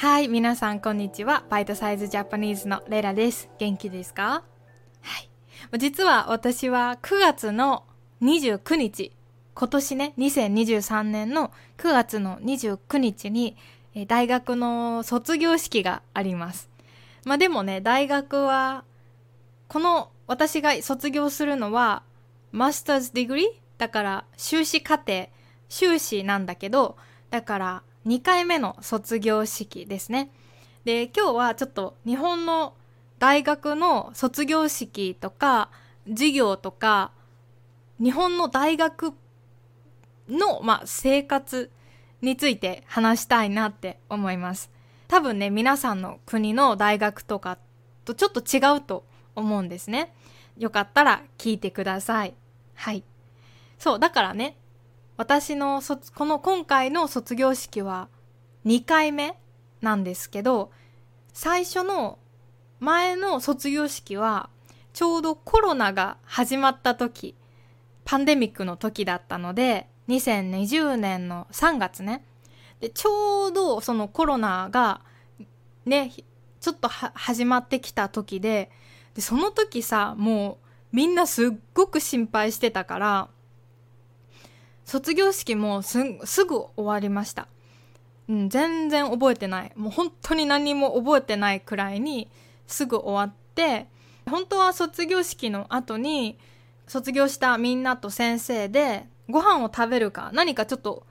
はい、皆さんこんにちは。バイトサイズジャパニーズのレラです。元気ですか？はい。実は私は9月の29日、今年ね、2023年の9月の29日に大学の卒業式があります。まあでもね、大学は、この私が卒業するのは、マスターズディグリ？ーだから修士課程、修士なんだけど、だから2回目の卒業式ですね。で、今日はちょっと日本の大学の卒業式とか、授業とか、日本の大学の、まあ、生活について話したいなって思います。多分ね、皆さんの国の大学とかとちょっと違うと思うんですね。よかったら聞いてください。はい。そう、だからね、私の卒、この今回の卒業式は2回目なんですけど、最初の前の卒業式はちょうどコロナが始まった時、パンデミックの時だったので、2020年の3月ね。で、ちょうどそのコロナがね、ちょっと始まってきた時で、で、その時さ、もうみんなすっごく心配してたから、卒業式もすぐ終わりました。うん、全然覚えてない。もう本当に何も覚えてないくらいにすぐ終わって、本当は卒業式の後に卒業したみんなと先生でご飯を食べるか何かちょっと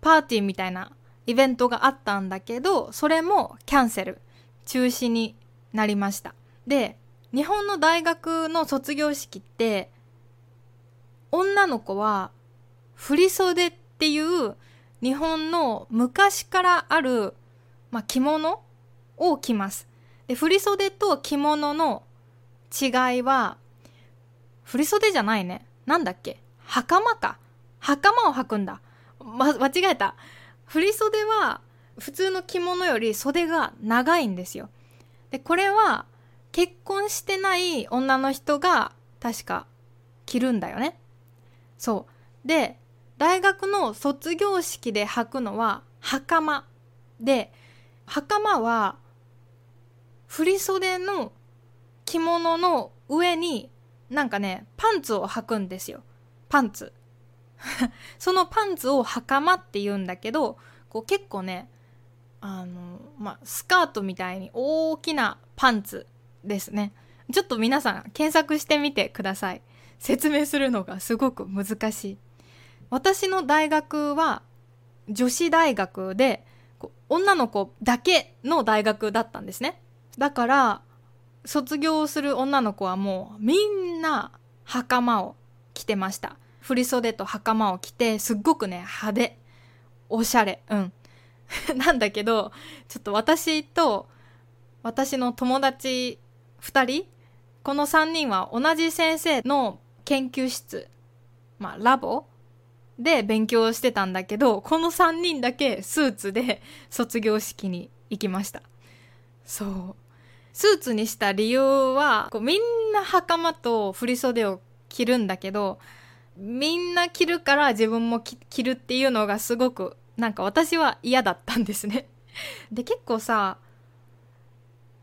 パーティーみたいなイベントがあったんだけど、それもキャンセル、中止になりました。で、日本の大学の卒業式って女の子は振袖っていう日本の昔からある、まあ、着物を着ます。で、振袖と着物の違いは、振袖じゃないね。なんだっけ？袴か。袴を履くんだ。ま、間違えた。振袖は普通の着物より袖が長いんですよ。で、これは結婚してない女の人が確か着るんだよね。そう。で、大学の卒業式で履くのは袴で袴は振袖の着物の上になんかねパンツを履くんですよ。パンツ。そのパンツを袴って言うんだけどこう結構ねあのまあスカートみたいに大きなパンツですね。ちょっと皆さん検索してみてください。説明するのがすごく難しい。私の大学は女子大学で女の子だけの大学だったんですね。だから卒業する女の子はもうみんな袴を着てました。振袖と袴を着てすっごくね派手。おしゃれ。うん。なんだけどちょっと私と私の友達2人この3人は同じ先生の研究室まあラボで勉強してたんだけど、この3人だけスーツで卒業式に行きました。そう。スーツにした理由は、こうみんな袴と振袖を着るんだけど、みんな着るから自分も着るっていうのがすごく、なんか私は嫌だったんですね。で、結構さ、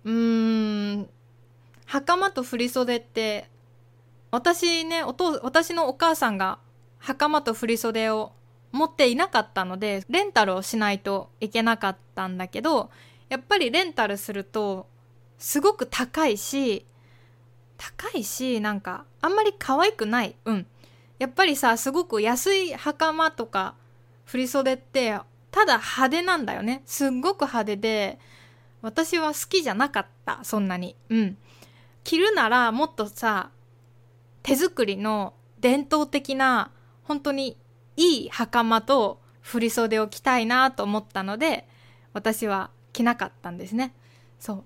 うーん、袴と振袖って、私ね、お父、私のお母さんが袴と振袖を持っていなかったのでレンタルをしないといけなかったんだけどやっぱりレンタルするとすごく高いし高いしなんかあんまり可愛くない。うん。やっぱりさすごく安い袴とか振袖ってただ派手なんだよね。すっごく派手で私は好きじゃなかったそんなに。うん。着るならもっとさ手作りの伝統的な本当にいい袴と振袖を着たいなと思ったので私は着なかったんですね。そう。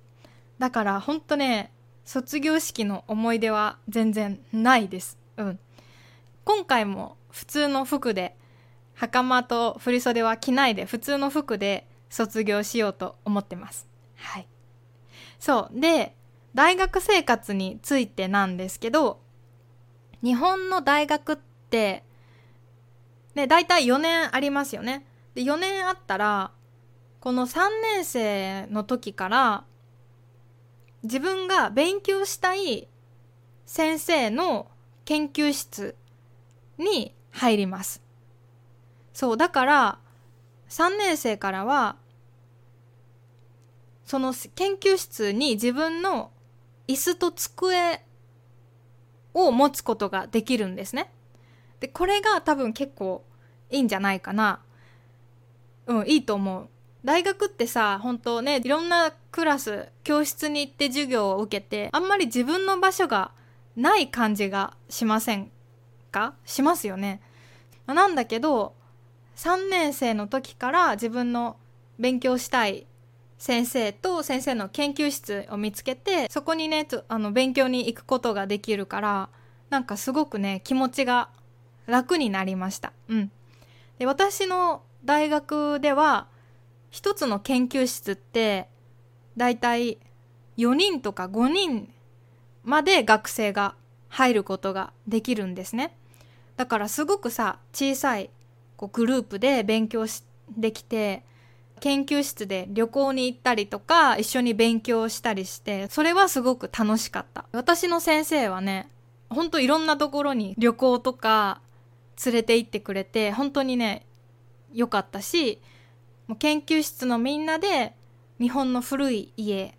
だから本当ね卒業式の思い出は全然ないです。うん。今回も普通の服で袴と振袖は着ないで普通の服で卒業しようと思ってます。はい。そう。で大学生活についてなんですけど日本の大学ってね、大体4年ありますよね。で、4年あったら、この3年生の時から自分が勉強したい先生の研究室に入ります。そう、だから3年生からはその研究室に自分の椅子と机を持つことができるんですね。で、これが多分結構いいんじゃないかな。うん、いいと思う。大学ってさ、本当ね、いろんなクラス、教室に行って授業を受けて、あんまり自分の場所がない感じがしませんか？しますよね。なんだけど、3年生の時から自分の勉強したい先生と先生の研究室を見つけてそこにねあの勉強に行くことができるからなんかすごくね気持ちが楽になりました。うん、で私の大学では一つの研究室ってだいたい4人とか5人まで学生が入ることができるんですね。だからすごくさ小さいこうグループで勉強できて研究室で旅行に行ったりとか一緒に勉強したりしてそれはすごく楽しかった私の先生はねほんといろんなところに旅行とか連れて行ってくれて本当にね良かったしもう研究室のみんなで日本の古い家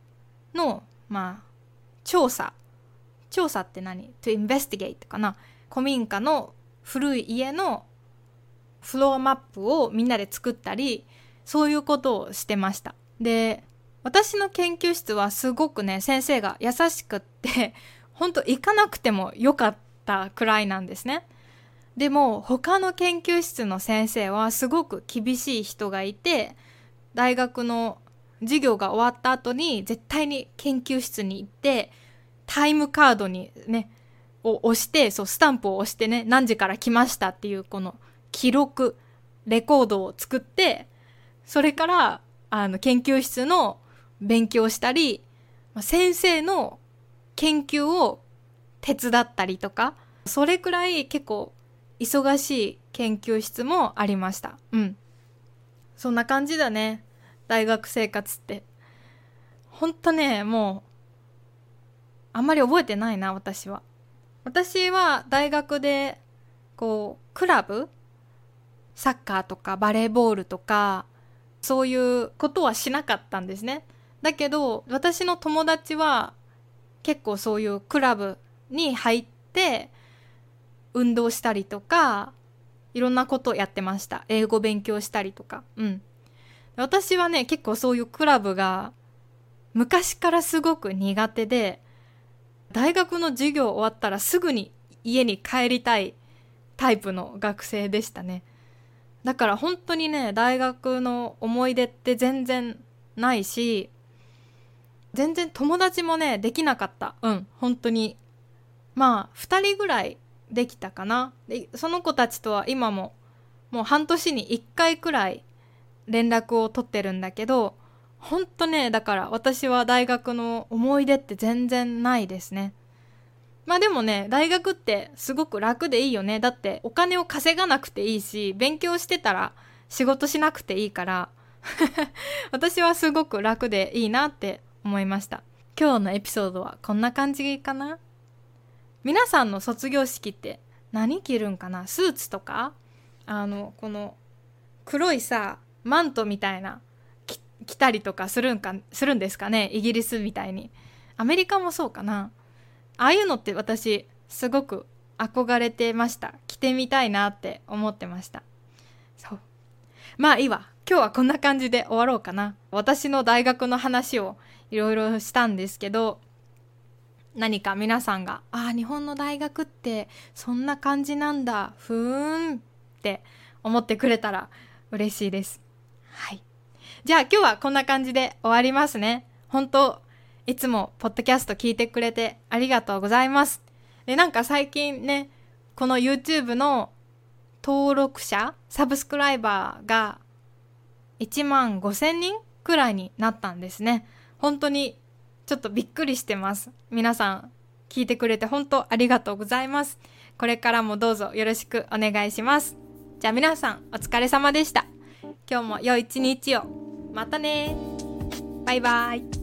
のまあ調査調査って何 ?to investigate かな？古民家の古い家のフロアマップをみんなで作ったりそういうことをしてました。で、私の研究室はすごくね、先生が優しくって、ほんと行かなくてもよかったくらいなんですね。でも他の研究室の先生はすごく厳しい人がいて、大学の授業が終わった後に絶対に研究室に行って、タイムカードにね、を押して、そう、スタンプを押してね、何時から来ましたっていうこの記録、レコードを作って、それから、あの、研究室の勉強したり、先生の研究を手伝ったりとか、それくらい結構忙しい研究室もありました。うん。そんな感じだね。大学生活って。ほんとね、もう、あんまり覚えてないな、私は。私は大学で、こう、クラブ？サッカーとかバレーボールとか、そういうことはしなかったんですね。だけど私の友達は結構そういうクラブに入って運動したりとかいろんなことやってました。英語勉強したりとか。うん。私はね結構そういうクラブが昔からすごく苦手で大学の授業終わったらすぐに家に帰りたいタイプの学生でしたね。だから本当にね大学の思い出って全然ないし全然友達もねできなかったうん本当にまあ2人ぐらいできたかなでその子たちとは今ももう半年に1回くらい連絡を取ってるんだけど本当ねだから私は大学の思い出って全然ないですねまあでもね、大学ってすごく楽でいいよね。だってお金を稼がなくていいし、勉強してたら仕事しなくていいから、私はすごく楽でいいなって思いました。今日のエピソードはこんな感じかな皆さんの卒業式って何着るんかな？スーツとか？あの、この黒いさ、マントみたいな着たりとかするんか、するんですかね？イギリスみたいに。アメリカもそうかな？ああいうのって私すごく憧れてました。着てみたいなって思ってました。そう。まあいいわ。今日はこんな感じで終わろうかな。私の大学の話をいろいろしたんですけど何か皆さんが「ああ日本の大学ってそんな感じなんだふーん」って思ってくれたら嬉しいですはいじゃあ今日はこんな感じで終わりますね本当いつもポッドキャスト聞いてくれてありがとうございます。で、なんか最近ね、この YouTube の登録者、サブスクライバーが1万5千人くらいになったんですね。本当にちょっとびっくりしてます。皆さん聞いてくれて本当ありがとうございます。これからもどうぞよろしくお願いします。じゃあ皆さんお疲れ様でした。今日も良い一日を。またねバイバイ